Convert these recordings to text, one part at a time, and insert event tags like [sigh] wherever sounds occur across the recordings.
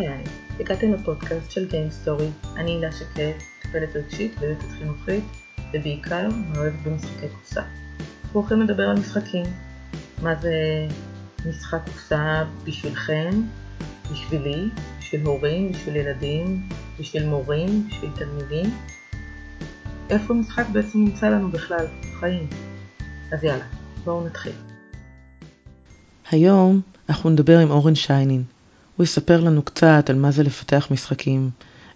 בחיי, הגעתם לפודקאסט של Game Story, אני הילה שקד, מטפלת רגשית ויועצת חינוכית, ובעיקר מאוהבת במשחקי קופסה. אנחנו הולכים לדבר על משחקים, מה זה משחק קופסה בשבילכם, בשבילי, בשביל הורים, בשביל ילדים, בשביל מורים, בשביל תלמידים. איפה משחק בעצם נמצא לנו בכלל בחיים? אז יאללה, בואו נתחיל. היום אנחנו נדבר עם אורן שיינין. הוא יספר לנו קצת על מה זה לפתח משחקים,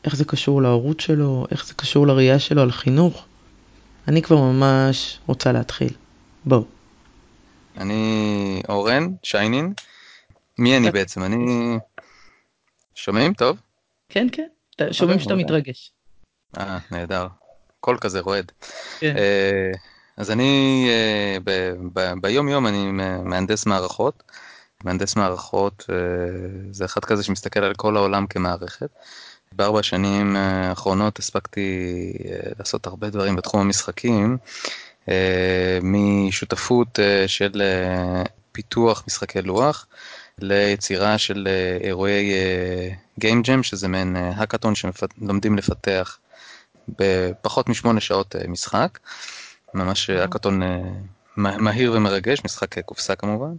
איך זה קשור להורות שלו, איך זה קשור לראייה שלו על חינוך. אני כבר ממש רוצה להתחיל. בואו. אני אורן שיינין. מי אני בעצם? אני... שומעים טוב? כן, כן. שומעים שאתה מתרגש. אה, נהדר. קול כזה רועד. כן. אה, אז אני אה, ביום יום אני מהנדס מערכות. מהנדס מערכות אה, זה אחד כזה שמסתכל על כל העולם כמערכת. בארבע השנים האחרונות הספקתי לעשות הרבה דברים בתחום המשחקים, משותפות של פיתוח משחקי לוח ליצירה של אירועי Game Jam, שזה מעין האקתון שלומדים לפתח בפחות משמונה שעות משחק. ממש האקתון מהיר ומרגש, משחק קופסה כמובן,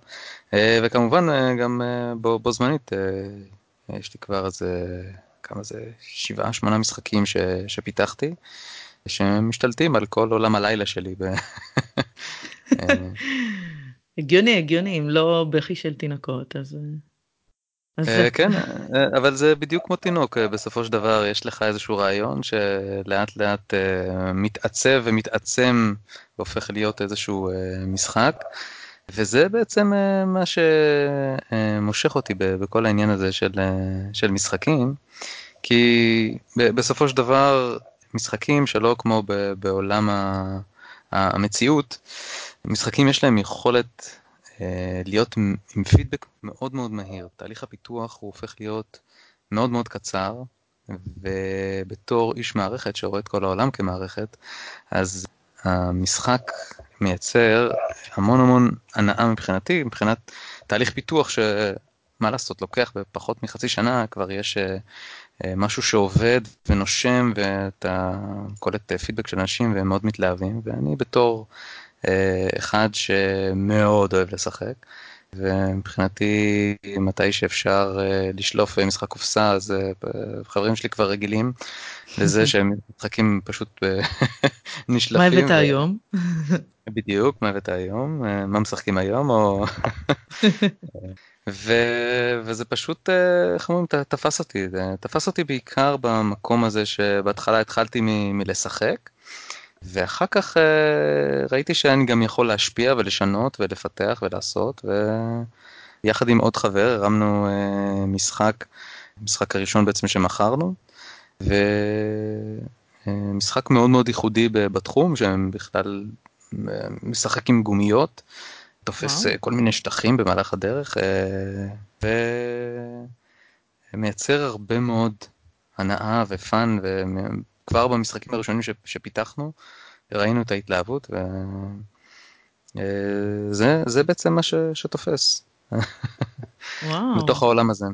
וכמובן גם בו, בו זמנית יש לי כבר איזה, כמה זה, שבעה, שמונה משחקים ש, שפיתחתי, שמשתלטים על כל עולם הלילה שלי. [laughs] הגיוני, הגיוני, אם לא בכי של תינוקות, אז... אה, כן, אה, אבל זה בדיוק כמו תינוק, אה, בסופו של דבר יש לך איזשהו רעיון שלאט לאט מתעצב ומתעצם והופך להיות איזשהו משחק, וזה בעצם מה שמושך אותי בכל העניין הזה של, של משחקים, כי בסופו של דבר משחקים שלא כמו בעולם המציאות, משחקים יש להם יכולת להיות עם פידבק מאוד מאוד מהיר. תהליך הפיתוח הוא הופך להיות מאוד מאוד קצר, ובתור איש מערכת שרואה את כל העולם כמערכת, אז המשחק מייצר המון המון הנאה מבחינתי, מבחינת תהליך פיתוח שמה לעשות, לוקח בפחות מחצי שנה, כבר יש אה, אה, משהו שעובד ונושם ואתה קולט פידבק של אנשים והם מאוד מתלהבים, ואני בתור אה, אחד שמאוד אוהב לשחק, ומבחינתי מתי שאפשר אה, לשלוף משחק קופסה, אז אה, חברים שלי כבר רגילים לזה [laughs] שהם משחקים פשוט [laughs] נשלפים. מה הבאת היום? [laughs] בדיוק, מה הבאת היום? מה משחקים היום? או... ו... וזה פשוט, איך אומרים, תפס אותי, תפס אותי בעיקר במקום הזה שבהתחלה התחלתי מ... מלשחק, ואחר כך אה, ראיתי שאני גם יכול להשפיע ולשנות ולפתח ולעשות, ויחד עם עוד חבר הרמנו אה, משחק, המשחק הראשון בעצם שמכרנו, ומשחק מאוד מאוד ייחודי בתחום, שהם בכלל אה, משחק עם גומיות, תופס וואו. כל מיני שטחים במהלך הדרך, ומייצר הרבה מאוד הנאה ופאן. כבר במשחקים הראשונים שפיתחנו, ראינו את ההתלהבות, וזה אה, בעצם מה ש, שתופס. וואו. בתוך העולם הזה.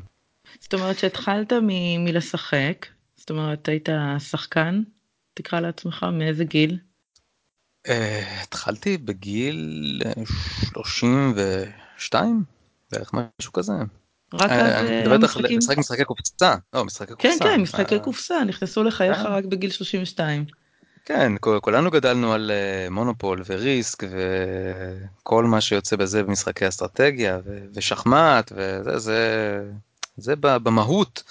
זאת אומרת שהתחלת מ- מלשחק, זאת אומרת היית שחקן, תקרא לעצמך, מאיזה גיל? Uh, התחלתי בגיל 32, בערך משהו כזה. רק אז המשחקים... אני מדבר איתך לשחק משחקי קופסה. לא, משחקי כן, קופסה. כן, כן, משחקי קופסה, נכנסו לחייך כן. רק בגיל 32. כן, כולנו גדלנו על אה, מונופול וריסק וכל מה שיוצא בזה במשחקי אסטרטגיה ושחמט וזה, זה, זה במהות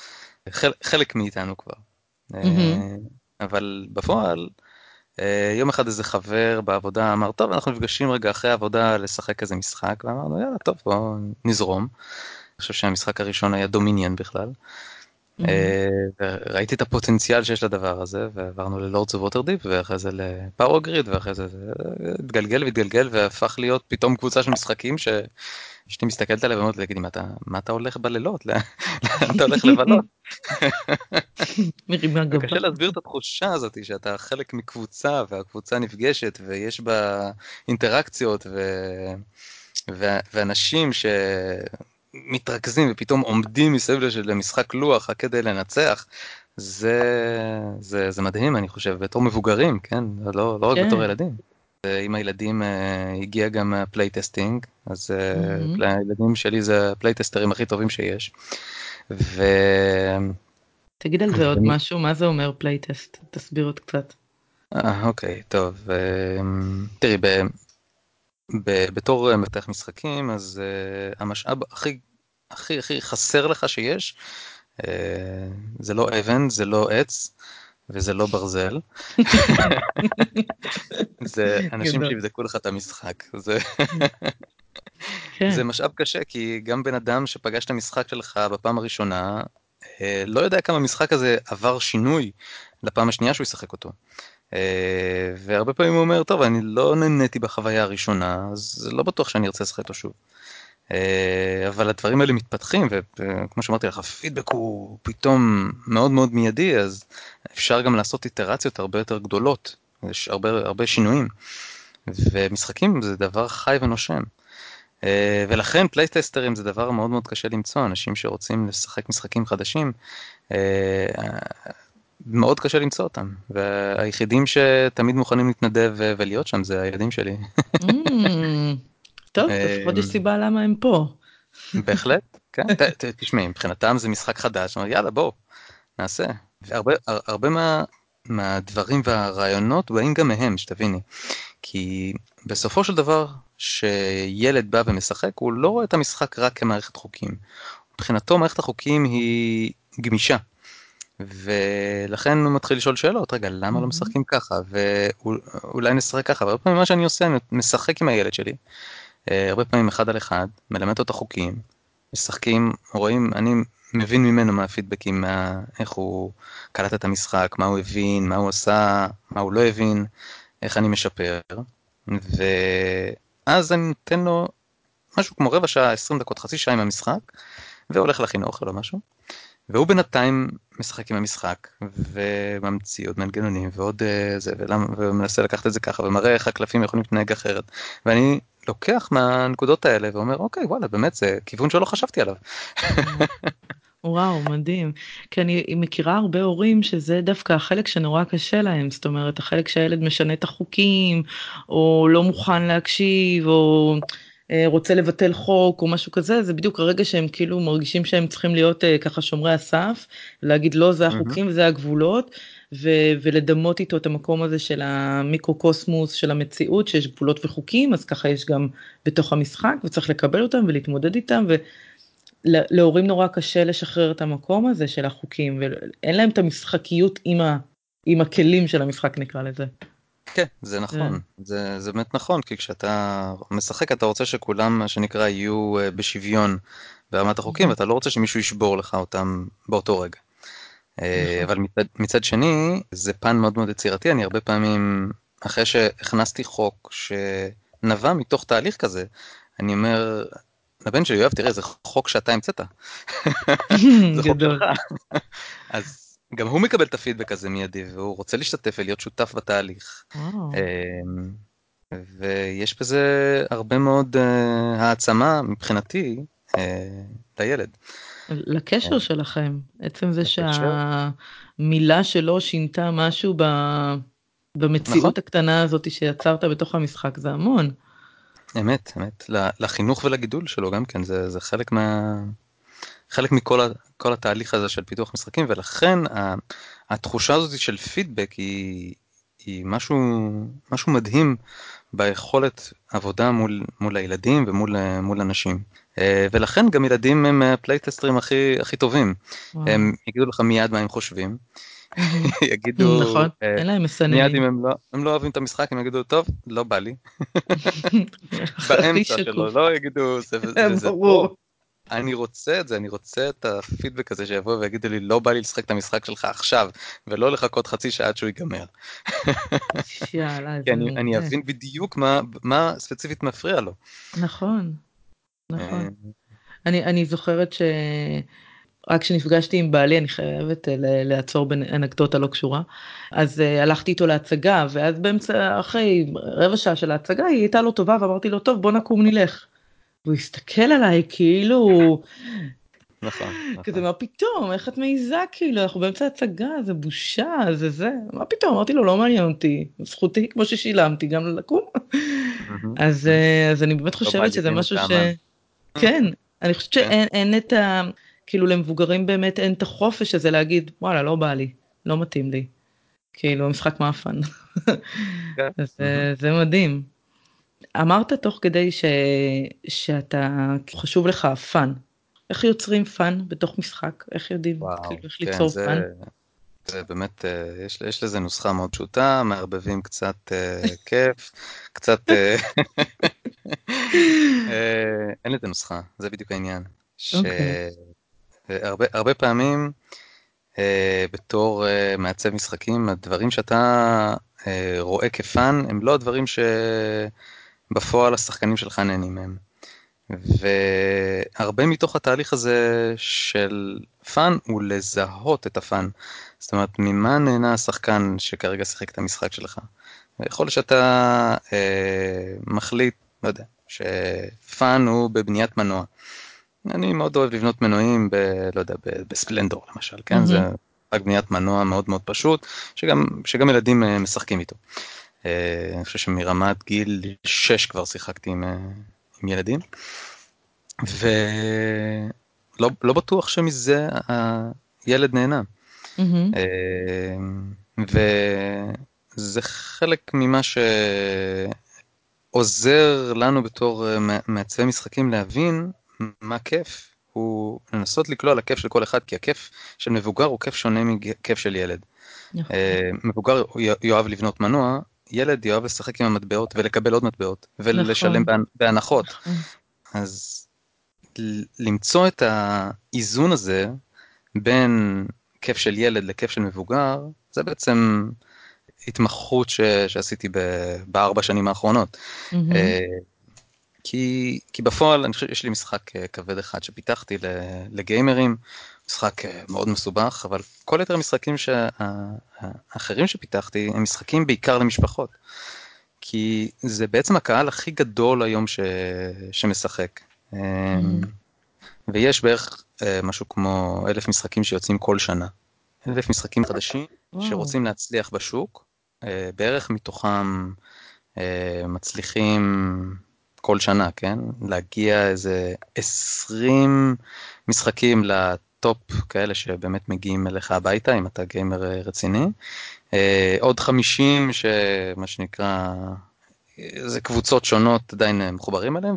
חלק מאיתנו כבר. אבל בפועל, אה, יום אחד איזה חבר בעבודה אמר, טוב, אנחנו נפגשים רגע אחרי העבודה לשחק איזה משחק, ואמרנו, יאללה, טוב, בואו נזרום. חושב שהמשחק הראשון היה Dominion בכלל. Mm-hmm. ראיתי את הפוטנציאל שיש לדבר הזה, ועברנו ל Lords of Waterdeep, ואחרי זה ל Power Grid, ואחרי זה התגלגל והתגלגל, והפך להיות פתאום קבוצה של משחקים שאשתי מסתכלת עליה ואומרת לי, תגיד, מה אתה הולך בלילות? לאן אתה הולך לבלות? [laughs] קשה להסביר את התחושה הזאת, שאתה חלק מקבוצה, והקבוצה נפגשת, ויש בה אינטראקציות, ואנשים ש... מתרכזים ופתאום עומדים מסביב למשחק לוח רק כדי לנצח, זה, זה, זה מדהים אני חושב, בתור מבוגרים, כן? לא, לא רק כן. בתור ילדים. עם הילדים uh, הגיע גם ה playtesting, אז uh, mm-hmm. הילדים שלי זה הפלייטסטרים הכי טובים שיש. ו... תגיד על זה עוד משהו, מה זה אומר playtest? תסביר עוד קצת. אה, אוקיי, טוב. אה, תראי. בתור מפתח משחקים, אז uh, המשאב הכי הכי הכי חסר לך שיש, uh, זה לא אבן, זה לא עץ, וזה לא ברזל. [laughs] זה אנשים שיבדקו לך את המשחק. זה... [laughs] כן. זה משאב קשה, כי גם בן אדם שפגש את המשחק שלך בפעם הראשונה, אה, לא יודע כמה המשחק הזה עבר שינוי לפעם השנייה שהוא ישחק אותו. אה, והרבה פעמים הוא אומר, טוב, אני לא נהניתי בחוויה הראשונה, אז לא בטוח שאני ארצה לשחק אותו שוב. אה, אבל הדברים האלה מתפתחים, וכמו שאמרתי לך, הפידבק הוא פתאום מאוד מאוד מיידי, אז אפשר גם לעשות איטרציות הרבה יותר גדולות, יש הרבה, הרבה שינויים. ומשחקים זה דבר חי ונושם. אה, ולכן פלייטסטרים זה דבר מאוד מאוד קשה למצוא, אנשים שרוצים לשחק משחקים חדשים, מאוד קשה למצוא אותם, והיחידים שתמיד מוכנים להתנדב ולהיות שם זה הילדים שלי. Mm. טוב, לפחות יש סיבה למה הם פה. בהחלט, כן, תשמעי, מבחינתם זה משחק חדש, יאללה בואו, נעשה. והרבה מה, מהדברים והרעיונות באים גם מהם, שתביני. כי בסופו של דבר, שילד בא ומשחק, הוא לא רואה את המשחק רק כמערכת חוקים. מבחינתו מערכת החוקים היא גמישה. ולכן הוא מתחיל לשאול שאלות, רגע, למה לא משחקים ככה? ואולי נשחק ככה, והרבה פעמים מה שאני עושה, אני משחק עם הילד שלי, אה, הרבה פעמים אחד על אחד, מלמד אותו את החוקים, משחקים, רואים, אני מבין ממנו מהפידבקים, מה, איך הוא קלט את המשחק, מה הוא הבין, מה הוא עשה, מה הוא לא הבין, איך אני משפר, ואז אני נותן לו משהו כמו רבע שעה, עשרים דקות, חצי שעה עם המשחק, והולך להכין אוכל או משהו, והוא בינתיים משחק עם המשחק, וממציא עוד מנגנונים ועוד uh, זה, ולמה, ומנסה לקחת את זה ככה, ומראה איך הקלפים יכולים להתנהג אחרת, ואני לוקח מהנקודות האלה ואומר, אוקיי, וואלה, באמת זה כיוון שלא חשבתי עליו. [laughs] וואו, מדהים. כי אני מכירה הרבה הורים שזה דווקא החלק שנורא קשה להם, זאת אומרת, החלק שהילד משנה את החוקים, או לא מוכן להקשיב, או אה, רוצה לבטל חוק, או משהו כזה, זה בדיוק הרגע שהם כאילו מרגישים שהם צריכים להיות אה, ככה שומרי הסף, להגיד לא, זה החוקים וזה הגבולות, ו- ולדמות איתו את המקום הזה של המיקרוקוסמוס של המציאות, שיש גבולות וחוקים, אז ככה יש גם בתוך המשחק, וצריך לקבל אותם ולהתמודד איתם, ו... להורים נורא קשה לשחרר את המקום הזה של החוקים ואין להם את המשחקיות עם, ה, עם הכלים של המשחק נקרא לזה. כן, זה נכון, yeah. זה, זה באמת נכון, כי כשאתה משחק אתה רוצה שכולם, מה שנקרא, יהיו uh, בשוויון ברמת החוקים, mm-hmm. ואתה לא רוצה שמישהו ישבור לך אותם באותו רגע. Uh, אבל מצד, מצד שני, זה פן מאוד מאוד יצירתי, אני הרבה פעמים, אחרי שהכנסתי חוק שנבע מתוך תהליך כזה, אני אומר, לבן שלי, יואב, תראה, זה חוק שאתה המצאת. [laughs] זה חוק שלך. [laughs] אז גם הוא מקבל את הפידבק הזה מיידי, והוא רוצה להשתתף ולהיות שותף בתהליך. אמ, ויש בזה הרבה מאוד uh, העצמה מבחינתי uh, לילד. לקשר שלכם, עצם זה שהמילה שלו שינתה משהו במציאות נכון. הקטנה הזאת שיצרת בתוך המשחק, זה המון. אמת, אמת. לחינוך ולגידול שלו גם כן, זה, זה חלק מה... חלק מכל התהליך הזה של פיתוח משחקים, ולכן התחושה הזאת של פידבק היא, היא משהו, משהו מדהים ביכולת עבודה מול, מול הילדים ומול מול אנשים. אה, ולכן גם ילדים הם הפלייטסטרים הכי, הכי טובים. וואו. הם יגידו לך מיד מה הם חושבים. [laughs] יגידו, נכון, אה, אין להם מסננים. מיד אם הם לא, הם לא אוהבים את המשחק, הם יגידו, טוב, לא בא לי. [laughs] באמצע שלו, לא יגידו, זה זה פה. אני רוצה את זה, אני רוצה את הפידבק הזה שיבוא ויגידו לי, לא בא לי לשחק את המשחק שלך עכשיו, ולא לחכות חצי שעה עד שהוא ייגמר. [laughs] כי אני אבין בדיוק מה ספציפית מפריע לו. נכון, נכון. אה. אני זוכרת ש... רק כשנפגשתי עם בעלי אני חייבת אה, לעצור באנקדוטה לא קשורה אז uh, הלכתי איתו להצגה ואז באמצע אחרי רבע שעה של ההצגה היא הייתה לו טובה ואמרתי לו טוב בוא נקום נלך. והוא הסתכל עליי כאילו נכון, כזה נכון. מה פתאום איך את מעיזה כאילו אנחנו באמצע הצגה זה בושה זה זה מה פתאום אמרתי לו לא מעניין אותי זכותי כמו ששילמתי גם לקום. אז אה, אז אני באמת לא חושבת שזה משהו ש... כן אני חושבת כן. שאין אין את ה... כאילו למבוגרים באמת אין את החופש הזה להגיד וואלה לא בא לי לא מתאים לי. כאילו משחק מה fun. כן. אה, זה מדהים. אמרת תוך כדי ש... שאתה חשוב לך ה fun. איך יוצרים fun בתוך משחק? איך יודעים וואו, כאילו, איך כן, ליצור זה, fun? זה באמת, אה, יש, יש לזה נוסחה מאוד פשוטה, מערבבים קצת אה, [laughs] כיף, קצת... [laughs] אה, אין לזה נוסחה, זה בדיוק העניין. אוקיי. שהרבה הרבה פעמים בתור מעצב משחקים, הדברים שאתה אה, רואה כ fun הם לא הדברים שבפועל השחקנים שלך נהנים מהם. והרבה מתוך התהליך הזה של fun הוא לזהות את ה fun. זאת אומרת, ממה נהנה השחקן שכרגע שיחק את המשחק שלך? יכול להיות שאתה אה, מחליט, לא יודע, שפאן הוא בבניית מנוע. אני מאוד אוהב לבנות מנועים ב... לא יודע, ב- בספלנדור למשל, כן? מהמם. זה רק בניית מנוע מאוד מאוד פשוט, שגם, שגם ילדים אה, משחקים איתו. אה, אני חושב שמרמת גיל 6 כבר שיחקתי עם, אה, עם ילדים, ולא לא בטוח שמזה הילד נהנה. אה, וזה חלק ממה שעוזר לנו בתור מע- מעצבי משחקים להבין מה כיף, הוא לנסות לקלוע לכיף של כל אחד, כי הכיף של מבוגר הוא כיף שונה מכיף של ילד. נכון. מבוגר יאהב לבנות מנוע, ילד יאהב לשחק עם המטבעות ולקבל עוד מטבעות, ולשלם נכון. בהנ- בהנחות. נכון. אז למצוא את האיזון הזה בין כיף של ילד לכיף של מבוגר, זה בעצם התמחות ש... שעשיתי ב... בארבע שנים האחרונות. אה, כי, כי בפועל, אני חושב שיש לי משחק אה, כבד אחד שפיתחתי לגיימרים, משחק אה, מאוד מסובך, אבל כל יתר המשחקים האחרים שפיתחתי הם משחקים בעיקר למשפחות. כי זה בעצם הקהל הכי גדול היום ש... שמשחק. אה, ויש בערך אה, משהו כמו אלף משחקים שיוצאים כל שנה. אלף משחקים חדשים וואו. שרוצים להצליח בשוק, אה, בערך מתוכם מצליחים כל שנה, כן? להגיע איזה 20 משחקים לטופ כאלה שבאמת מגיעים אליך הביתה, אם אתה גיימר אה, רציני. אה, עוד 50 שמה שנקרא, אה, זה קבוצות שונות עדיין מחוברים אליהם,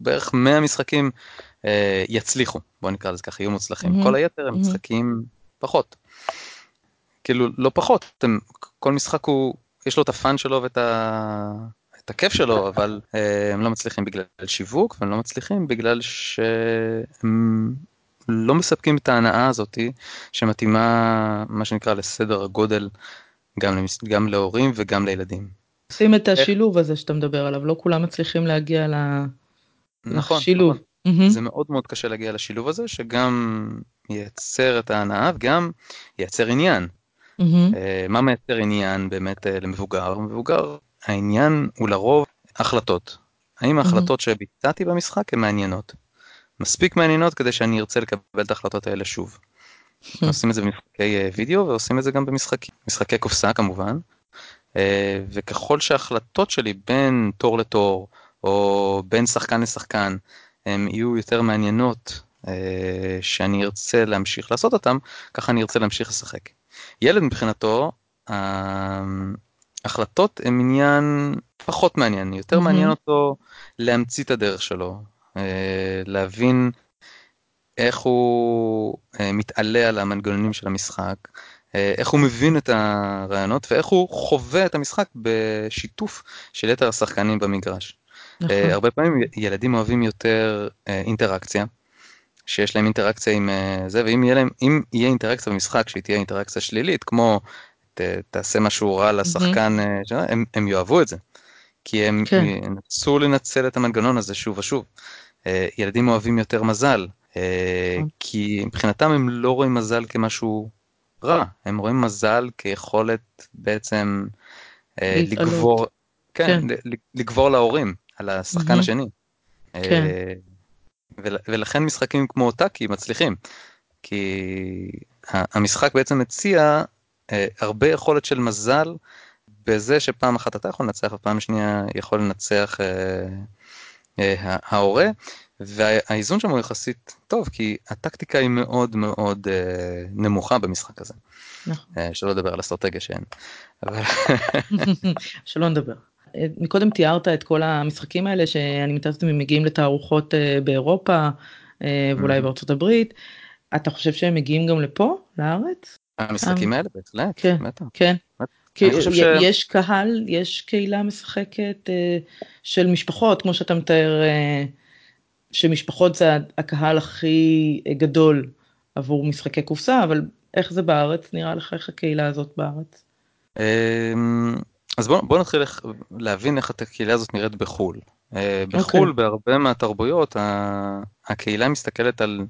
ובערך 100 משחקים יצליחו, בוא נקרא לזה ככה, יהיו מוצלחים. מהמם. כל היתר הם. משחקים פחות. כאילו, לא פחות, הם, כל משחק הוא, יש לו את הפאן שלו ואת ה... את הכיף שלו, אבל הם לא מצליחים בגלל שיווק, והם לא מצליחים בגלל שהם לא מספקים את ההנאה הזאתי, שמתאימה, מה שנקרא, לסדר הגודל, גם, למס... גם להורים וגם לילדים. שים את השילוב הזה שאתה מדבר עליו לא כולם מצליחים להגיע ל- נכון, לשילוב. נכון. מהמם. זה מאוד מאוד קשה להגיע לשילוב הזה, שגם ייצר את ההנאה וגם ייצר עניין. אה, מה מייצר עניין באמת אה, למבוגר? מבוגר, העניין הוא לרוב החלטות. האם ההחלטות שביצעתי במשחק הן מעניינות? מספיק מעניינות כדי שאני ארצה לקבל את ההחלטות האלה שוב. עושים את זה במשחקי אה, וידאו ועושים את זה גם במשחקים, משחקי קופסה כמובן. אה, וככל שההחלטות שלי בין תור לתור או בין שחקן לשחקן הם יהיו יותר מעניינות אה, שאני ארצה להמשיך לעשות אותם, ככה אני ארצה להמשיך לשחק. ילד מבחינתו, ההחלטות הן עניין פחות מעניין, יותר מהמם. מעניין אותו להמציא את הדרך שלו, להבין איך הוא אה, מתעלה על המנגנונים של המשחק, אה, איך הוא מבין את הרעיונות ואיך הוא חווה את המשחק בשיתוף של יתר השחקנים במגרש. נכון. אה, הרבה פעמים ילדים אוהבים יותר אה, אינטראקציה, שיש להם אינטראקציה עם אה, זה, ואם יהיה להם, אם יהיה אינטראקציה במשחק שהיא תהיה אינטראקציה שלילית, כמו ת, תעשה משהו רע לשחקן, אה, ש- הם, הם יאהבו את זה. כי הם כן. ינסו לנצל את המנגנון הזה שוב ושוב. אה, ילדים אוהבים יותר מזל, אה, נכון. כי מבחינתם הם לא רואים מזל כמשהו רע, הם רואים מזל כיכולת בעצם אה. לגבור, כן, כן. לגבור להורים על השחקן. השני. כן. ולכן משחקים כמו טאקי מצליחים. כי המשחק בעצם מציע הרבה יכולת של מזל בזה שפעם אחת אתה יכול לנצח ופעם שנייה יכול לנצח ההורה. והאיזון שם הוא יחסית טוב, כי הטקטיקה היא מאוד מאוד אה, נמוכה במשחק הזה. נכון. אה, שלא לדבר על אסטרטגיה שאין. אבל... [laughs] שלא נדבר. אה, מקודם תיארת את כל המשחקים האלה שאני מתארת אם מגיעים לתערוכות אה, באירופה אה, ואולי. בארצות הברית. אתה חושב שהם מגיעים גם לפה, לארץ? המשחקים האלה בהחלט, כן, בטח. כן. כי יש. קהל, יש קהילה משחקת אה, של משפחות, כמו שאתה מתאר, אה, שמשפחות זה הקהל הכי גדול עבור משחקי קופסה, אבל איך זה בארץ? נראה לך איך הקהילה הזאת בארץ? אמ, אז בוא, בוא נתחיל להבין איך הקהילה הזאת נראית בחו"ל. אה, בחו"ל, okay. אוקיי. בהרבה מהתרבויות, הקהילה מסתכלת על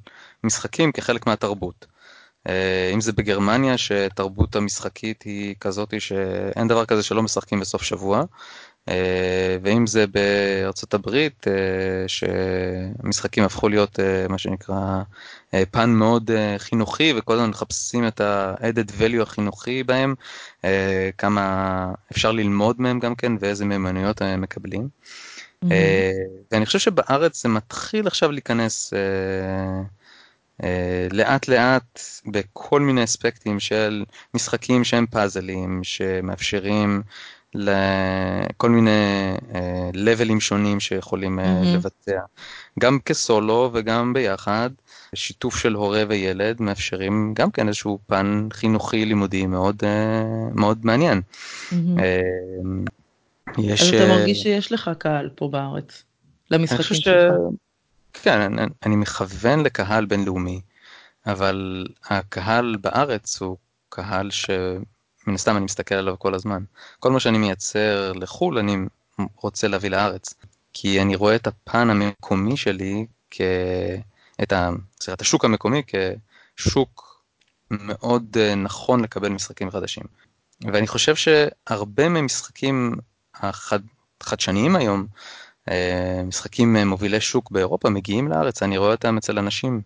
משחקים כחלק מהתרבות. אה, אם זה בגרמניה, שתרבות המשחקית היא כזאת שאין דבר כזה שלא משחקים בסוף שבוע, אה, ואם זה בארצות הברית, אה, שהמשחקים הפכו להיות מה שנקרא פן מאוד חינוכי, וכל הזמן מחפשים את ה-added value החינוכי בהם, כמה אפשר ללמוד מהם גם כן, ואיזה מיומנויות הם מקבלים. Mm-hmm. ואני חושב שבארץ זה מתחיל עכשיו להיכנס לאט לאט בכל מיני אספקטים של משחקים שהם פאזלים שמאפשרים לכל מיני לבלים אה, שונים שיכולים mm-hmm. לבצע גם כסולו וגם ביחד שיתוף של הורה וילד מאפשרים גם כן איזשהו פן חינוכי לימודי מאוד מאוד מעניין. Mm-hmm. יש... אז אתה מרגיש שיש לך קהל פה בארץ למשחקים שלך. כן, אני, אני מכוון לקהל בינלאומי, אבל הקהל בארץ הוא קהל שמן הסתם אני מסתכל עליו כל הזמן. כל מה שאני מייצר לחו"ל אני רוצה להביא לארץ, כי אני רואה את הפן המקומי שלי, כ... את, ה... את השוק המקומי כשוק מאוד אה, נכון לקבל משחקים חדשים. ואני חושב שהרבה ממשחקים החד... היום, אה, משחקים אה, מובילי שוק באירופה מגיעים לארץ, אני רואה אותם אצל אנשים,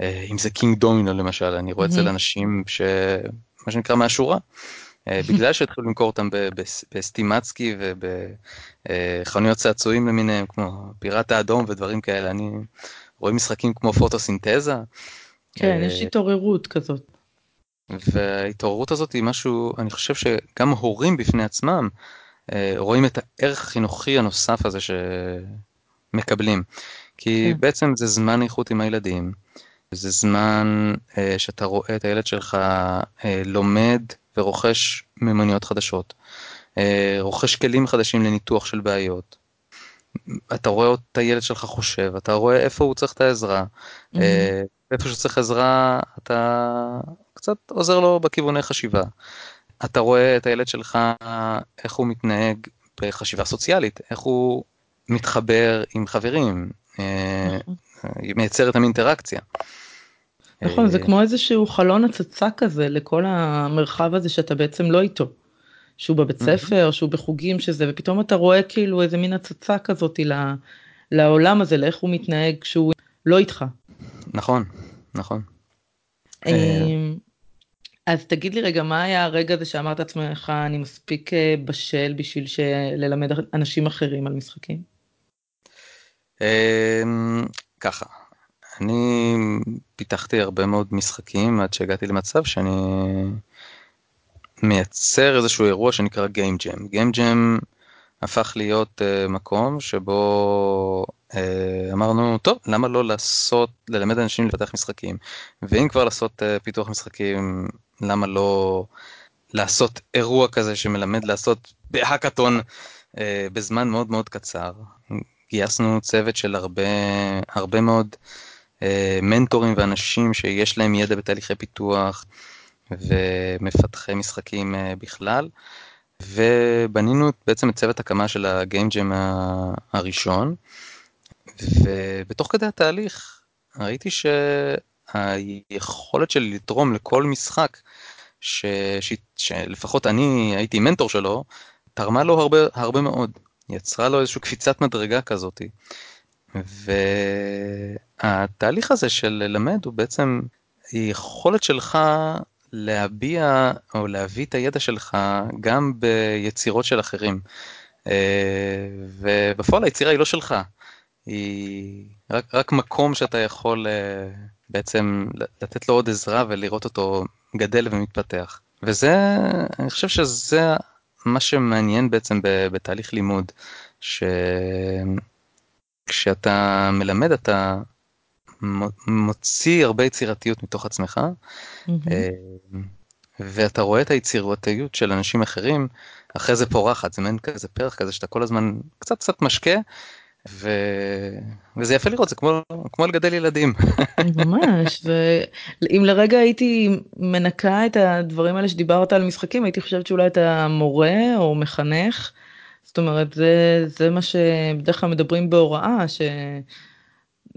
אה, אם זה קינג דומינו למשל, אני רואה אצל אנשים ש... מה שנקרא מהשורה. [laughs] בגלל שהתחילו למכור אותם בסטימצקי ובחנויות צעצועים למיניהם, כמו פיראט האדום ודברים כאלה, אני רואה משחקים כמו פוטוסינתזה. כן, יש התעוררות כזאת. וההתעוררות הזאת היא משהו, אני חושב שגם הורים בפני עצמם, אה, רואים את הערך החינוכי הנוסף הזה שמקבלים. כי כן. בעצם זה זמן איכות עם הילדים, זה זמן אה, שאתה רואה את הילד שלך אה, לומד ורוכש מיומנויות חדשות, אה, רוכש כלים חדשים לניתוח של בעיות. אתה רואה את הילד שלך חושב, אתה רואה איפה הוא צריך את העזרה, mm-hmm. אה, איפה שהוא צריך עזרה אתה קצת עוזר לו בכיווני חשיבה. אתה רואה את הילד שלך, איך הוא מתנהג בחשיבה סוציאלית, איך הוא מתחבר עם חברים, אה, נכון. מייצר את האינטראקציה. נכון, זה אה, כמו איזשהו חלון הצצה כזה לכל המרחב הזה שאתה בעצם לא איתו. שהוא בבית ספר, שהוא בחוגים שזה, ופתאום אתה רואה כאילו איזה מין הצצה כזאת לעולם הזה, לאיך הוא מתנהג כשהוא לא איתך. נכון, נכון. אה, אז תגיד לי רגע, מה היה הרגע הזה שאמרת לעצמך, אני מספיק אה, בשל בשביל ללמד אנשים אחרים על משחקים? אמ, ככה, אני פיתחתי הרבה מאוד משחקים עד שהגעתי למצב שאני מייצר איזשהו אירוע שנקרא Game Jam. Game Jam הפך להיות uh, מקום שבו אמרנו, טוב, למה לא לעשות, ללמד אנשים לפתח משחקים, ואם כבר לעשות uh, פיתוח משחקים למה לא לעשות אירוע כזה שמלמד לעשות בהאקתון אה, בזמן מאוד מאוד קצר. גייסנו צוות של הרבה, הרבה מאוד אה, מנטורים ואנשים שיש להם ידע בתהליכי פיתוח ומפתחי משחקים אה, בכלל. ובנינו בעצם את צוות הקמה של הגיים ג'ם הראשון, ובתוך כדי התהליך ראיתי שהיכולת שלי לתרום לכל משחק ש, ש, שלפחות אני הייתי מנטור שלו, תרמה לו הרבה, הרבה מאוד, יצרה לו איזושהי קפיצת מדרגה כזאת. והתהליך הזה של ללמד הוא בעצם יכולת שלך להביע או להביא את הידע שלך גם ביצירות של אחרים. ובפועל היצירה היא לא שלך, היא רק, רק מקום שאתה יכול בעצם לתת לו עוד עזרה ולראות אותו גדל ומתפתח. וזה, אני חושב שזה מה שמעניין בעצם בתהליך לימוד, שכשאתה מלמד אתה מוציא הרבה יצירתיות מתוך עצמך, mm-hmm. ואתה רואה את היצירתיות של אנשים אחרים, אחרי זה פורחת, זה מעין כזה פרח כזה שאתה כל הזמן קצת קצת משקה, ו... וזה יפה לראות, זה כמו, כמו לגדל ילדים. [laughs] ממש, ואם לרגע הייתי מנקה את הדברים האלה שדיברת על משחקים, הייתי חושבת שאולי אתה מורה או מחנך. זאת אומרת, זה, זה מה שבדרך כלל מדברים בהוראה,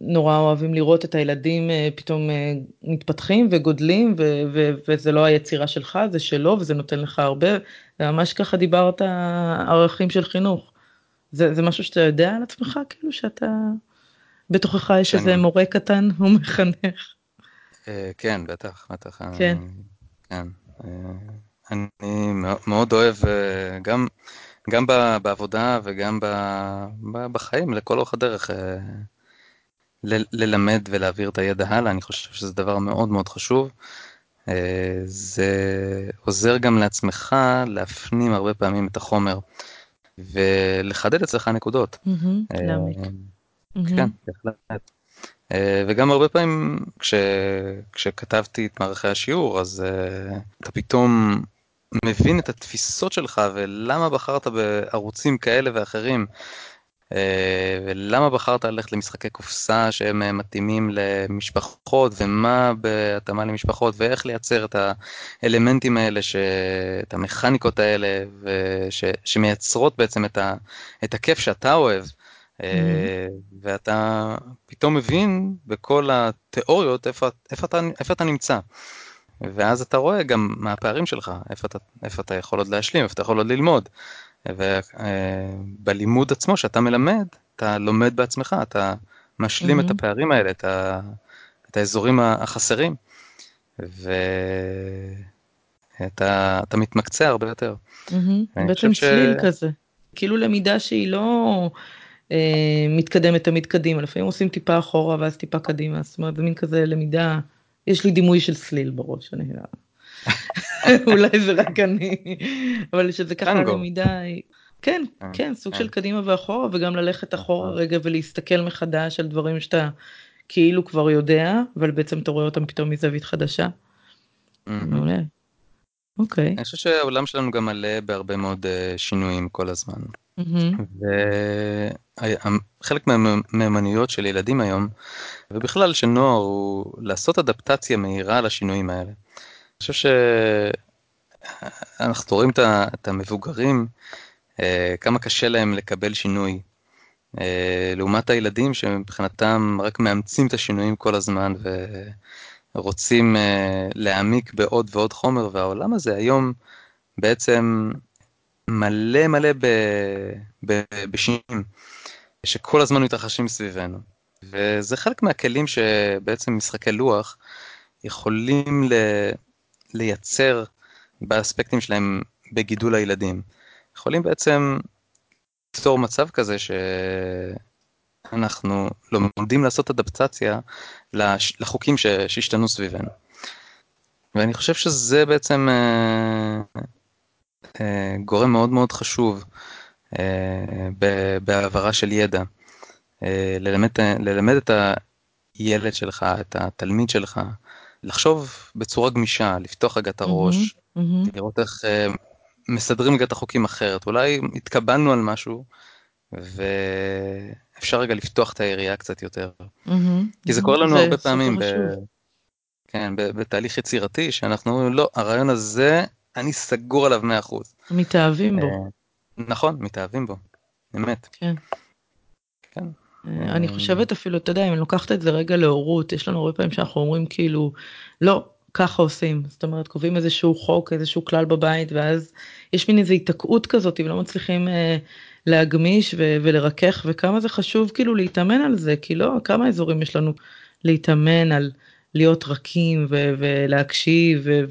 שנורא אוהבים לראות את הילדים אה, פתאום אה, מתפתחים וגודלים, ו, ו, וזה לא היצירה שלך, זה שלו, וזה נותן לך הרבה, וממש ככה דיברת ערכים של חינוך. זה, זה משהו שאתה יודע על עצמך, כאילו שאתה, בתוכך יש שאני... איזה מורה קטן או מחנך? אה, כן, בטח, בטח. כן. כן. אני מאוד אוהב גם... גם בעבודה וגם בחיים, לכל אורך הדרך, אה, ללמד ולהעביר את הידע הלאה, אני חושב שזה דבר מאוד מאוד חשוב. אה, זה עוזר גם לעצמך להפנים הרבה פעמים את החומר ולחדד אצלך נקודות. אה, להעמיק. כן, בהחלט. וגם הרבה פעמים כש, כשכתבתי את מערכי השיעור, אז אתה פתאום מבין את התפיסות שלך ולמה בחרת בערוצים כאלה ואחרים. אה, ולמה בחרת ללכת למשחקי קופסה שהם אה, מתאימים למשפחות ומה בהתאמה למשפחות ואיך לייצר את האלמנטים האלה, ש... את המכניקות האלה וש... שמייצרות בעצם את, ה... את הכיף שאתה אוהב. Mm-hmm. ואתה פתאום מבין בכל התיאוריות איפה, איפה, אתה, איפה אתה נמצא. ואז אתה רואה גם מה הפערים שלך, איפה אתה, איפה אתה יכול עוד להשלים, איפה אתה יכול עוד ללמוד. ובלימוד עצמו שאתה מלמד, אתה לומד בעצמך, אתה משלים mm-hmm. את הפערים האלה, את, ה, את האזורים החסרים, ואתה מתמקצע הרבה יותר. Mm-hmm. בעצם צליל ש... כזה, כאילו למידה שהיא לא אה, מתקדמת תמיד קדימה, לפעמים עושים טיפה אחורה ואז טיפה קדימה, זאת אומרת זה מין כזה למידה. יש לי דימוי של סליל בראש, אני [laughs] אולי זה רק אני, אבל שזה ככה למידה, כן, אה, כן, סוג של קדימה ואחורה, וגם ללכת אחורה אה. רגע ולהסתכל מחדש על דברים שאתה כאילו כבר יודע, אבל בעצם אתה רואה אותם פתאום מזווית חדשה. מעולה. אוקיי. אני חושב שהעולם שלנו גם מלא בהרבה מאוד אה, שינויים כל הזמן. וחלק מהמיומנויות של ילדים היום, ובכלל של נוער, הוא לעשות אדפטציה מהירה לשינויים האלה. אני חושב שאנחנו רואים את המבוגרים, אה, כמה קשה להם לקבל שינוי. אה, לעומת הילדים שמבחינתם רק מאמצים את השינויים כל הזמן ורוצים אה, להעמיק בעוד ועוד חומר, והעולם הזה היום בעצם מלא מלא בשינויים שכל הזמן מתרחשים סביבנו. וזה חלק מהכלים שבעצם משחקי לוח יכולים. לייצר באספקטים שלהם בגידול הילדים. יכולים בעצם ליצור מצב כזה שאנחנו לומדים לעשות אדפטציה לחוקים שהשתנו סביבנו. ואני חושב שזה בעצם אה, אה, גורם מאוד מאוד חשוב אה, בהעברה של ידע. אה, ללמד, ללמד את הילד שלך, את התלמיד שלך, לחשוב בצורה גמישה, לפתוח רגע את הראש, mm-hmm, mm-hmm. לראות איך מסדרים רגע את החוקים אחרת. אולי התקבלנו על משהו, ואפשר רגע לפתוח את היריעה קצת יותר. Mm-hmm, כי זה קורה לנו זה הרבה פעמים, ב... כן, בתהליך יצירתי, שאנחנו, לא, הרעיון הזה אני סגור עליו 100%. מתאהבים בו. אה, נכון, מתאהבים בו, אמת. כן. כן. אני חושבת אפילו, אתה יודע, אם אני לוקחת את זה רגע להורות, יש לנו הרבה פעמים שאנחנו אומרים כאילו, לא, ככה עושים. זאת אומרת, קובעים איזשהו חוק, איזשהו כלל בבית, ואז יש מין איזו היתקעות כזאת, ולא מצליחים אה, להגמיש ו- ולרכך וכמה זה חשוב כאילו להתאמן על זה כי לא כמה אזורים יש לנו להתאמן על להיות רכים ו- ולהקשיב ו-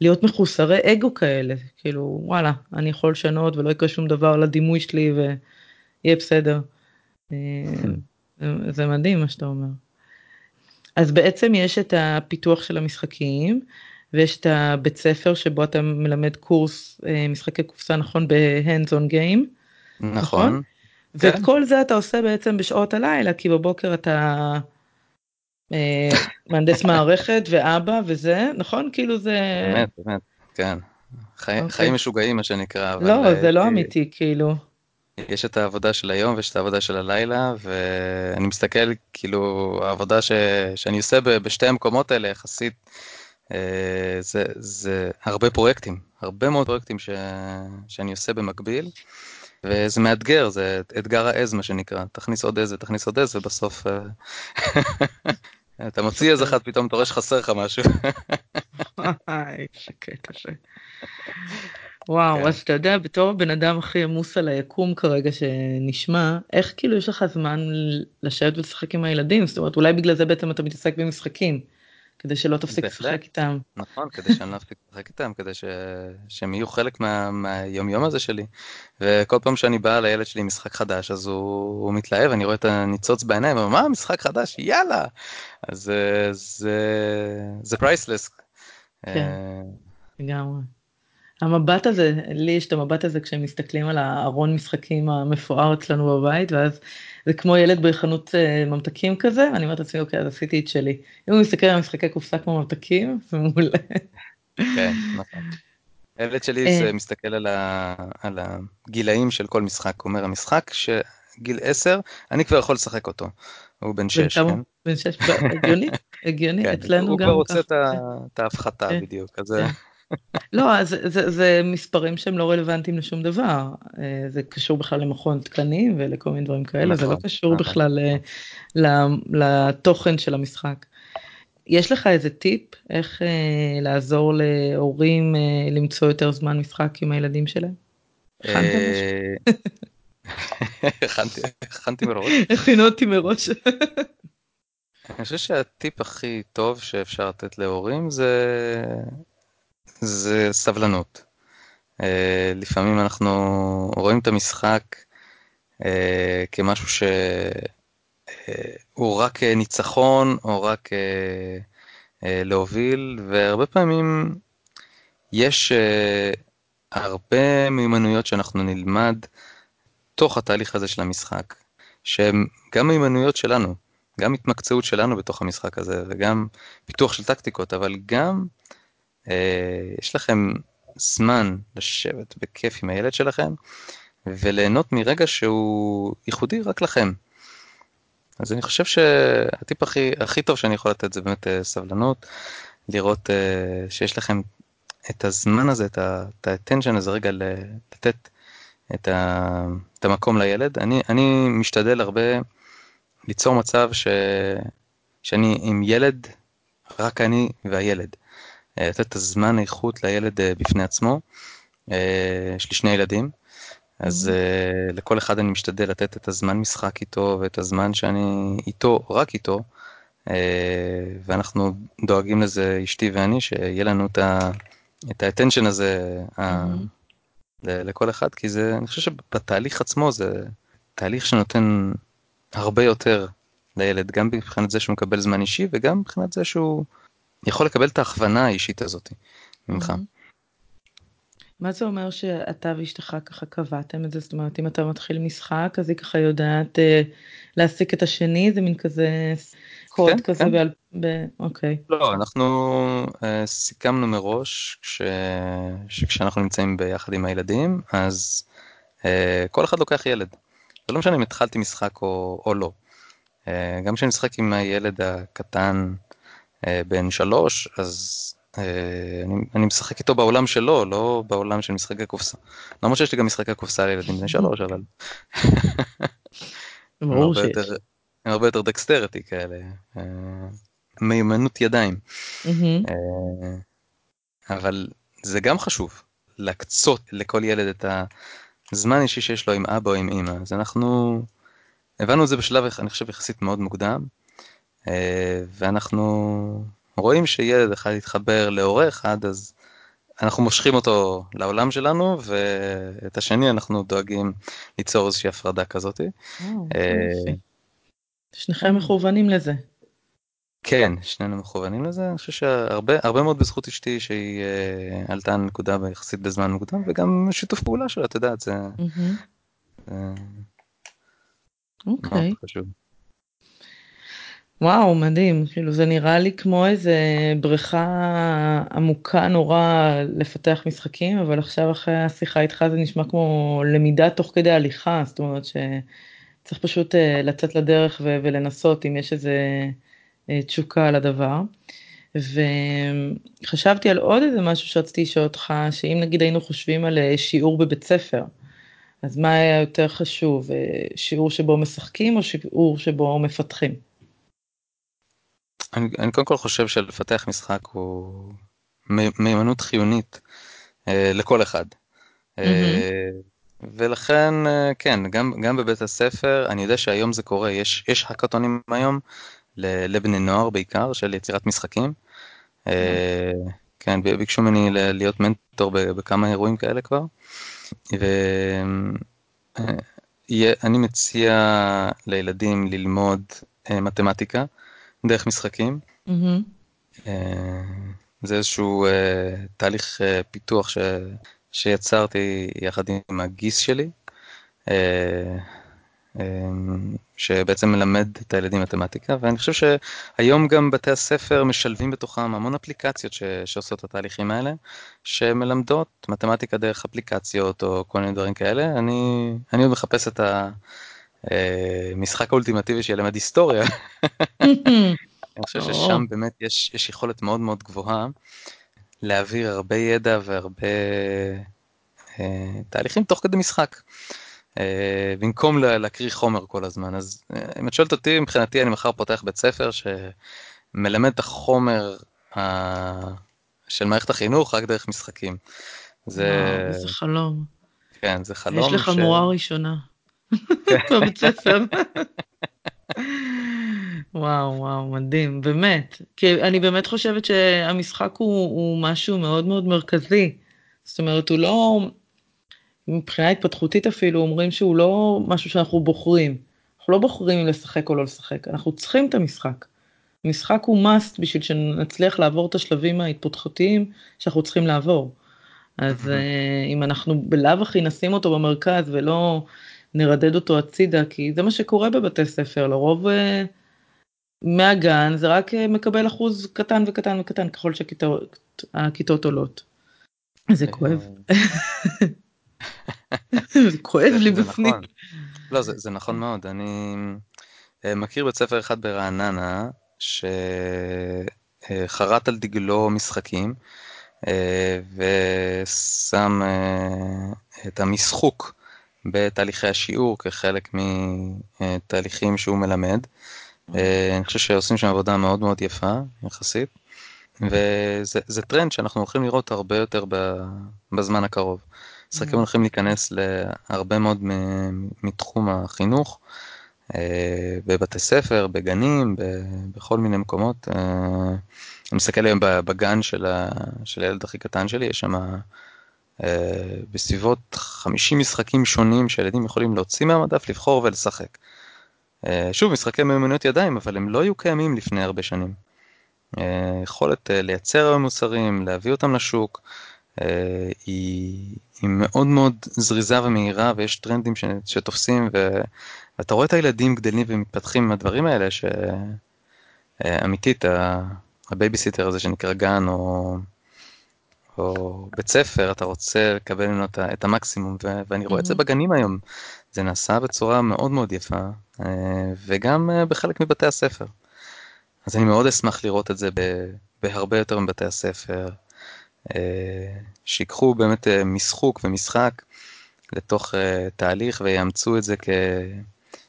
ולהיות מחוסרי אגו כאלה כאילו וואלה אני יכול לשנות ולא יקרה שום דבר לדימוי שלי ויהיה בסדר. אה, זה מדהים מה שאתה אומר. אז בעצם יש את הפיתוח של המשחקים ויש את הבית ספר שבו אתה מלמד קורס אה, משחקי קופסה נכון ב-hands on game. נכון. נכון? ואת כן. כל זה אתה עושה בעצם בשעות הלילה כי בבוקר אתה אה, [laughs] מהנדס מערכת ואבא וזה נכון כאילו זה באמת באמת כן חי, אוקיי. חיים משוגעים מה שנקרא לא זה לא אמיתי כאילו יש את העבודה של היום ויש את העבודה של הלילה ואני מסתכל כאילו העבודה ש... שאני עושה בשתי המקומות האלה יחסית אה, זה, זה הרבה פרויקטים הרבה מאוד פרויקטים ש... שאני עושה במקביל וזה מאתגר זה אתגר העז מה שנקרא תכניס עוד עז ותכניס עוד עז ובסוף אה, [laughs] אתה מוציא איזה אחד פתאום אתה רואה שחסר לך משהו. [laughs] וואו, כן. אז אתה יודע, בתור הבן אדם הכי עמוס על היקום כרגע שנשמע, איך כאילו יש לך זמן לשבת ולשחק עם הילדים? זאת אומרת, אולי בגלל זה בעצם אתה מתעסק במשחקים, כדי שלא תפסיק לשחק איתם. נכון, כדי שאני לא אפסיק לשחק איתם, כדי ש... שהם יהיו חלק מה... מהיומיום הזה שלי. וכל פעם שאני בא לילד שלי עם משחק חדש, אז הוא, הוא מתלהב, אני רואה את הניצוץ בעיניים, הוא מה, משחק חדש? יאללה! אז אה, זה, זה פרייסלס. כן, אה, לגמרי. המבט הזה, לי יש את המבט הזה כשהם מסתכלים על הארון משחקים המפואר אצלנו בבית, ואז זה כמו ילד בחנות אה, ממתקים כזה, אני אומרת לעצמי, אוקיי, אז עשיתי את שלי. אם הוא מסתכל על משחקי קופסה כמו ממתקים, זה מעולה. כן, נכון. הילד שלי אה. מסתכל על, ה, על הגילאים של כל משחק, אומר, המשחק שגיל 10, אני כבר יכול לשחק אותו. הוא בן 6, כן? בן 6, הגיוני, הגיוני, כן, אצלנו גם הוא כבר רוצה את ההפחתה כן. בדיוק, אז... לא, אז זה, זה מספרים שהם לא רלוונטיים לשום דבר. אה, זה קשור בכלל למכון תקנים ולכל מיני דברים כאלה, נכון, זה לא נכון, קשור נכון. בכלל נכון. לתוכן של המשחק. יש לך איזה טיפ איך אה, לעזור להורים אה, למצוא יותר זמן משחק עם הילדים שלהם? אה, [laughs] הכנתי מראש. הכינו אותי מראש. אני חושב שהטיפ הכי טוב שאפשר לתת להורים זה זה סבלנות. Uh, לפעמים אנחנו רואים את המשחק uh, כמשהו שהוא uh, רק ניצחון או רק להוביל, והרבה פעמים יש הרבה מיומנויות שאנחנו נלמד תוך התהליך הזה של המשחק, שהן גם מיומנויות שלנו, גם התמקצעות שלנו בתוך המשחק הזה וגם פיתוח של טקטיקות, אבל גם אה, יש לכם זמן לשבת בכיף עם הילד שלכם וליהנות מרגע שהוא ייחודי רק לכם. אז אני חושב שהטיפ הכי, הכי טוב שאני יכול לתת זה באמת אה, סבלנות, לראות uh, שיש לכם את הזמן הזה, את ה-attention הזה רגע לתת את, ה, את המקום לילד. אני, אני משתדל הרבה ליצור מצב ש, שאני עם ילד, רק אני והילד. אה, לתת את הזמן איכות לילד אה, בפני עצמו. אה, יש לי שני ילדים, אז mm-hmm. לכל אחד אני משתדל לתת את הזמן משחק איתו ואת הזמן שאני איתו, רק איתו, ואנחנו דואגים לזה, אשתי ואני, שיהיה לנו את ה-attention הזה mm-hmm. לכל אחד, כי זה, אני חושב שבתהליך עצמו זה תהליך שנותן הרבה יותר לילד, גם מבחינת זה שהוא מקבל זמן אישי וגם מבחינת זה שהוא יכול לקבל את ההכוונה האישית הזאת ממך. מה זה אומר שאתה ואשתך ככה קבעתם את זה? זאת אומרת, אם אתה מתחיל משחק, אז היא ככה יודעת אה, להסיק את השני, זה מין כזה קוד כן, כזה, כן. בעל... ב... אוקיי. לא, אנחנו אה, סיכמנו מראש ש... שכשאנחנו נמצאים ביחד עם הילדים, אז אה, כל אחד לוקח ילד. זה לא משנה אם התחלתי משחק או, או לא. אה, גם כשאני משחק עם הילד הקטן, בן שלוש, אז אה, אני, אני משחק איתו בעולם שלו, לא בעולם של משחקי קופסה. למרות שיש לי גם משחקי קופסה לילדים בני שלוש, אבל... [laughs] ברור שיש. הם הרבה יותר דקסטרטי כאלה, אה, מיומנות ידיים. אבל זה גם חשוב, להקצות לכל ילד את, ה, זמן אישי שיש לו עם אבא או עם אמא. אז אנחנו הבנו את זה בשלב, אני חושב, יחסית מאוד מוקדם, אה, ואנחנו רואים שילד אחד יתחבר להורה אחד, אז אנחנו מושכים אותו לעולם שלנו, ואת השני אנחנו דואגים ליצור איזושהי הפרדה כזאת. אה, שניכם מכוונים לזה. כן, שנינו מכוונים לזה, אני חושב שהרבה מאוד בזכות אשתי שהיא אה, עלתה לנקודה יחסית בזמן מוקדם, וגם שיתוף פעולה שלה, את יודעת, זה... אוקיי. וואו, מדהים. כאילו, זה נראה לי כמו איזה בריכה עמוקה נורא לפתח משחקים, אבל עכשיו אחרי השיחה איתך זה נשמע כמו למידה תוך כדי הליכה, זאת אומרת שצריך פשוט אה, לצאת לדרך ולנסות אם יש איזה אה, תשוקה על הדבר. וחשבתי על עוד איזה משהו שרציתי לשאול אותך, שאם נגיד היינו חושבים על אה, שיעור בבית ספר, אז מה היה יותר חשוב, שיעור שבו משחקים או שיעור שבו מפתחים? אני, אני קודם כל חושב שלפתח משחק הוא מיומנות חיונית אה, לכל אחד. Mm-hmm. אה, ולכן, אה, כן, גם, גם בבית הספר, אני יודע שהיום זה קורה, יש, יש האקתונים היום לבני נוער בעיקר, של יצירת משחקים. Mm-hmm. אה, כן, ביקשו ממני להיות מנטור בכמה אירועים כאלה כבר. ואני מציע לילדים ללמוד אה, מתמטיקה דרך משחקים. Mm-hmm. זה איזשהו תהליך פיתוח ש... שיצרתי יחד עם הגיס שלי. שבעצם מלמד את הילדים מתמטיקה, ואני חושב שהיום גם בתי הספר משלבים בתוכם המון אפליקציות ש, שעושות את התהליכים האלה, שמלמדות מתמטיקה דרך אפליקציות או כל מיני דברים כאלה. אני, אני עוד מחפש את המשחק אה, האולטימטיבי שילמד היסטוריה. אני חושב ששם באמת יש, יש יכולת מאוד מאוד גבוהה להעביר הרבה ידע והרבה אה, תהליכים תוך כדי משחק. אה, במקום להקריא חומר כל הזמן. אז אה, אם את שואלת אותי, מבחינתי אני מחר פותח בית ספר שמלמד את החומר של מערכת החינוך רק דרך משחקים. זה... וואו, זה חלום. כן, זה חלום. יש לך ש... מורה ראשונה. בבית ספר. [laughs] וואו, וואו, מדהים, באמת. כי אני באמת חושבת שהמשחק הוא, הוא משהו מאוד מאוד מרכזי. זאת אומרת, הוא לא... מבחינה התפתחותית אפילו אומרים שהוא לא משהו שאנחנו בוחרים. אנחנו לא בוחרים אם לשחק או לא לשחק, אנחנו צריכים את המשחק. משחק הוא must בשביל שנצליח לעבור את השלבים ההתפתחותיים שאנחנו צריכים לעבור. אז uh, אם אנחנו בלאו הכי נשים אותו במרכז ולא נרדד אותו הצידה, כי זה מה שקורה בבתי ספר, לרוב uh, מהגן זה רק uh, מקבל אחוז קטן וקטן וקטן ככל שהכיתות עולות. זה כואב. [laughs] זה כואב לי בפנים. נכון. לא, זה, זה נכון מאוד. אני אה, מכיר בית ספר אחד ברעננה, שחרט על דגלו משחקים, אה, ושם אה, את המשחוק בתהליכי השיעור כחלק מתהליכים שהוא מלמד. אני חושב שעושים שם עבודה מאוד מאוד יפה, יחסית. וזה טרנד שאנחנו הולכים לראות הרבה יותר בזמן הקרוב. משחקים. הולכים להיכנס להרבה מאוד מתחום החינוך, אה, בבתי ספר, בגנים, בכל מיני מקומות. אה, אני מסתכל היום בגן של, הילד הכי קטן שלי, יש שם אה, בסביבות 50 משחקים שונים שהילדים יכולים להוציא מהמדף, לבחור ולשחק. שוב, משחקי מיומנויות ידיים, אבל הם לא היו קיימים לפני הרבה שנים. יכולת לייצר מוצרים, להביא אותם לשוק, אה, היא, היא מאוד מאוד זריזה ומהירה ויש טרנדים ש, שתופסים ו, ואתה רואה את הילדים גדלים ומתפתחים עם הדברים האלה שאמיתית הבייביסיטר הזה שנקרא גן או, או בית ספר אתה רוצה לקבל ממנו את המקסימום ואני רואה mm-hmm. את זה בגנים היום זה נעשה בצורה מאוד מאוד יפה אה, וגם אה, בחלק מבתי הספר. אז אני מאוד אשמח לראות את זה בהרבה יותר מבתי הספר. אה, שיקחו באמת משחוק ומשחק לתוך תהליך ויאמצו את זה כ,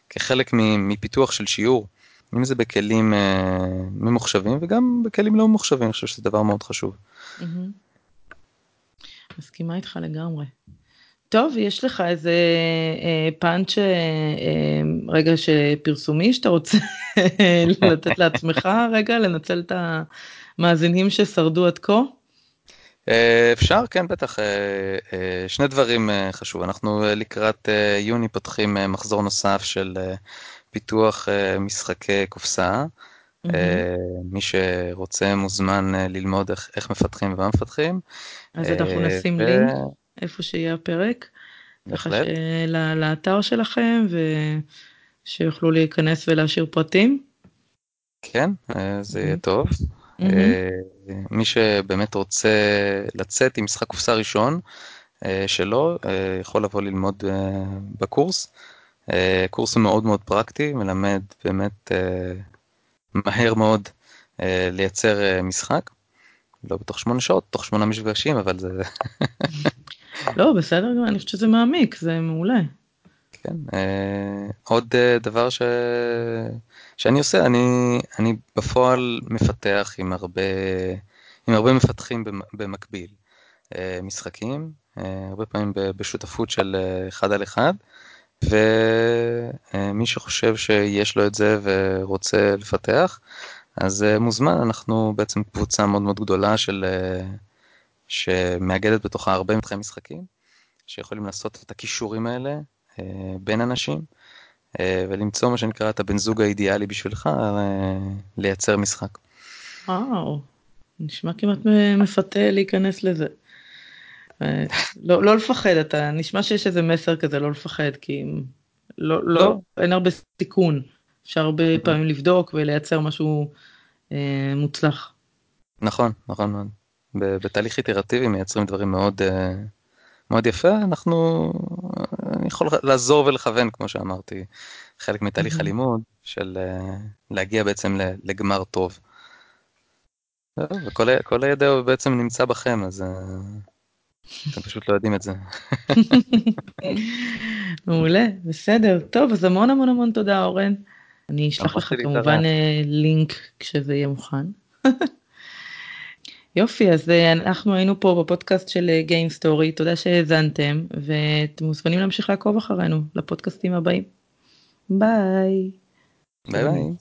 כחלק מפיתוח של שיעור, אם זה בכלים ממוחשבים וגם בכלים לא ממוחשבים, אני חושב שזה דבר מאוד חשוב. מסכימה איתך לגמרי. טוב, יש לך איזה אה, פאנץ' אה, אה, רגע שפרסומי שאתה רוצה [laughs] לתת לעצמך רגע, לנצל את המאזינים ששרדו עד כה? אה, אפשר, כן, בטח. אה, שני דברים חשוב. אנחנו לקראת יוני פותחים מחזור נוסף של פיתוח משחקי קופסה. Mm-hmm. מי שרוצה מוזמן ללמוד איך, איך מפתחים ומה מפתחים. אז אנחנו נשים ו... לינק איפה שיהיה הפרק. בהחלט. לאתר שלכם ושיוכלו להיכנס ולהשאיר פרטים. כן, זה יהיה טוב. Mm-hmm. מי שבאמת רוצה לצאת עם משחק קופסה ראשון אה, שלו, אה, יכול לבוא ללמוד בקורס. קורס מאוד מאוד פרקטי, מלמד באמת מהר מאוד לייצר משחק. לא בתוך שמונה שעות, תוך שמונה מפגשים, אבל זה... לא, בסדר, אני חושבת שזה מעמיק, זה מעולה. כן, עוד דבר ש... שאני עושה, אני, אני בפועל מפתח עם הרבה, עם הרבה מפתחים במקביל. אה, משחקים, אה, הרבה פעמים בשותפות של אה, אחד על אחד, ומי שחושב שיש לו את זה ורוצה לפתח, אז מוזמן, אנחנו בעצם קבוצה מאוד מאוד גדולה של, שמאגדת בתוכה הרבה מתחי משחקים, שיכולים לעשות את הכישורים האלה בין אנשים. אה, ולמצוא מה שנקרא את הבן זוג האידיאלי בשבילך, אה, לייצר משחק. וואו, נשמע כמעט מפתה להיכנס לזה. לא, לא לפחד, אתה נשמע שיש איזה מסר כזה לא לפחד, כי לא, לא, לא. אין הרבה סיכון, אפשר הרבה פעמים לבדוק ולייצר משהו אה, מוצלח. נכון, נכון מאוד. בתהליך איטרטיבי מייצרים דברים מאוד, אה, מאוד יפה, אנחנו, אני יכול לעזור ולכוון, כמו שאמרתי, חלק מתהליך הלימוד, של אה, להגיע בעצם לגמר טוב. וכל הידע בעצם נמצא בכם, אז אה, אתם פשוט לא יודעים את זה. [laughs] מעולה, בסדר. טוב, אז המון המון המון תודה, אורן. אני אשלח לך כמובן אה, לינק כשזה יהיה מוכן. [laughs] יופי, אז אה, אנחנו היינו פה בפודקאסט של אה, Game Story, תודה שהאזנתם, ואתם מוזמנים להמשיך לעקוב אחרינו לפודקאסטים הבאים. ביי. ביי ביי.